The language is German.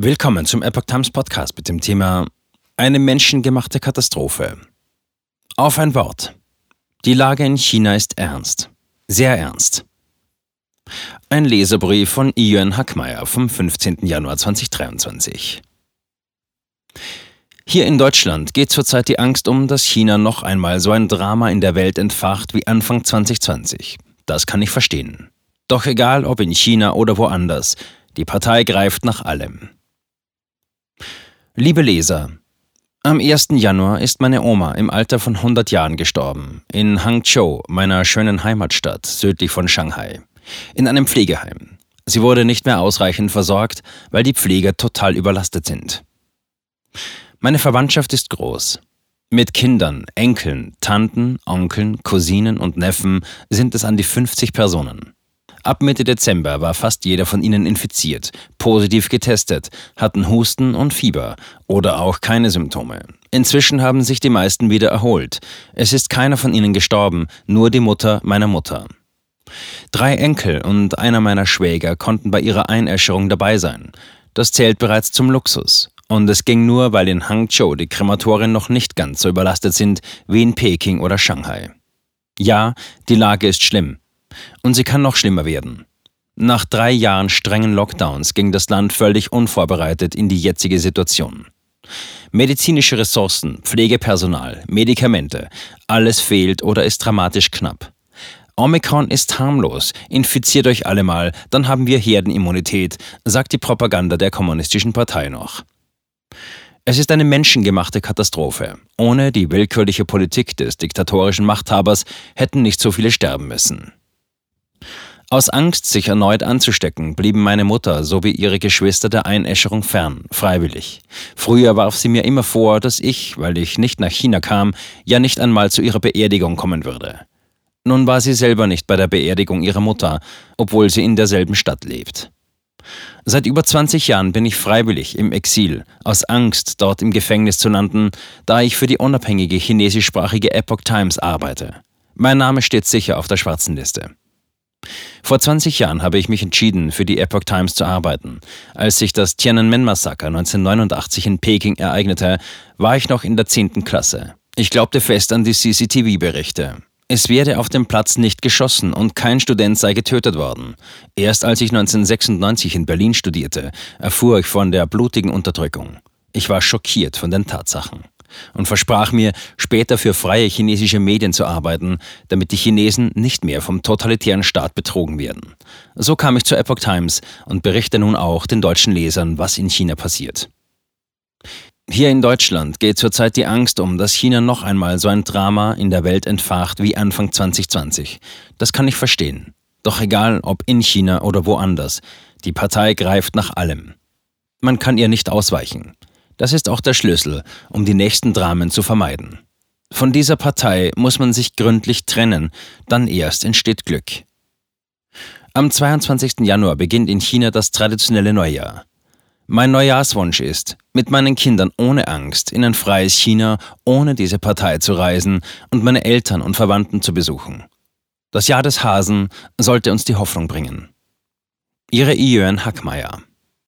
Willkommen zum Epoch Times Podcast mit dem Thema Eine menschengemachte Katastrophe. Auf ein Wort. Die Lage in China ist ernst. Sehr ernst. Ein Leserbrief von Ian Hackmeier vom 15. Januar 2023. Hier in Deutschland geht zurzeit die Angst um, dass China noch einmal so ein Drama in der Welt entfacht wie Anfang 2020. Das kann ich verstehen. Doch egal ob in China oder woanders, die Partei greift nach allem. Liebe Leser, am 1. Januar ist meine Oma im Alter von 100 Jahren gestorben, in Hangzhou, meiner schönen Heimatstadt südlich von Shanghai, in einem Pflegeheim. Sie wurde nicht mehr ausreichend versorgt, weil die Pfleger total überlastet sind. Meine Verwandtschaft ist groß. Mit Kindern, Enkeln, Tanten, Onkeln, Cousinen und Neffen sind es an die 50 Personen. Ab Mitte Dezember war fast jeder von ihnen infiziert, positiv getestet, hatten Husten und Fieber oder auch keine Symptome. Inzwischen haben sich die meisten wieder erholt. Es ist keiner von ihnen gestorben, nur die Mutter meiner Mutter. Drei Enkel und einer meiner Schwäger konnten bei ihrer Einäscherung dabei sein. Das zählt bereits zum Luxus. Und es ging nur, weil in Hangzhou die Krematorien noch nicht ganz so überlastet sind wie in Peking oder Shanghai. Ja, die Lage ist schlimm. Und sie kann noch schlimmer werden. Nach drei Jahren strengen Lockdowns ging das Land völlig unvorbereitet in die jetzige Situation. Medizinische Ressourcen, Pflegepersonal, Medikamente, alles fehlt oder ist dramatisch knapp. Omikron ist harmlos, infiziert euch alle mal, dann haben wir Herdenimmunität, sagt die Propaganda der Kommunistischen Partei noch. Es ist eine menschengemachte Katastrophe. Ohne die willkürliche Politik des diktatorischen Machthabers hätten nicht so viele sterben müssen. Aus Angst, sich erneut anzustecken, blieben meine Mutter sowie ihre Geschwister der Einäscherung fern, freiwillig. Früher warf sie mir immer vor, dass ich, weil ich nicht nach China kam, ja nicht einmal zu ihrer Beerdigung kommen würde. Nun war sie selber nicht bei der Beerdigung ihrer Mutter, obwohl sie in derselben Stadt lebt. Seit über 20 Jahren bin ich freiwillig im Exil, aus Angst, dort im Gefängnis zu landen, da ich für die unabhängige chinesischsprachige Epoch Times arbeite. Mein Name steht sicher auf der schwarzen Liste. Vor 20 Jahren habe ich mich entschieden, für die Epoch Times zu arbeiten. Als sich das Tiananmen-Massaker 1989 in Peking ereignete, war ich noch in der 10. Klasse. Ich glaubte fest an die CCTV-Berichte. Es werde auf dem Platz nicht geschossen und kein Student sei getötet worden. Erst als ich 1996 in Berlin studierte, erfuhr ich von der blutigen Unterdrückung. Ich war schockiert von den Tatsachen und versprach mir, später für freie chinesische Medien zu arbeiten, damit die Chinesen nicht mehr vom totalitären Staat betrogen werden. So kam ich zur Epoch Times und berichte nun auch den deutschen Lesern, was in China passiert. Hier in Deutschland geht zurzeit die Angst um, dass China noch einmal so ein Drama in der Welt entfacht wie Anfang 2020. Das kann ich verstehen. Doch egal, ob in China oder woanders, die Partei greift nach allem. Man kann ihr nicht ausweichen. Das ist auch der Schlüssel, um die nächsten Dramen zu vermeiden. Von dieser Partei muss man sich gründlich trennen, dann erst entsteht Glück. Am 22. Januar beginnt in China das traditionelle Neujahr. Mein Neujahrswunsch ist, mit meinen Kindern ohne Angst in ein freies China ohne diese Partei zu reisen und meine Eltern und Verwandten zu besuchen. Das Jahr des Hasen sollte uns die Hoffnung bringen. Ihre Iön Hackmeier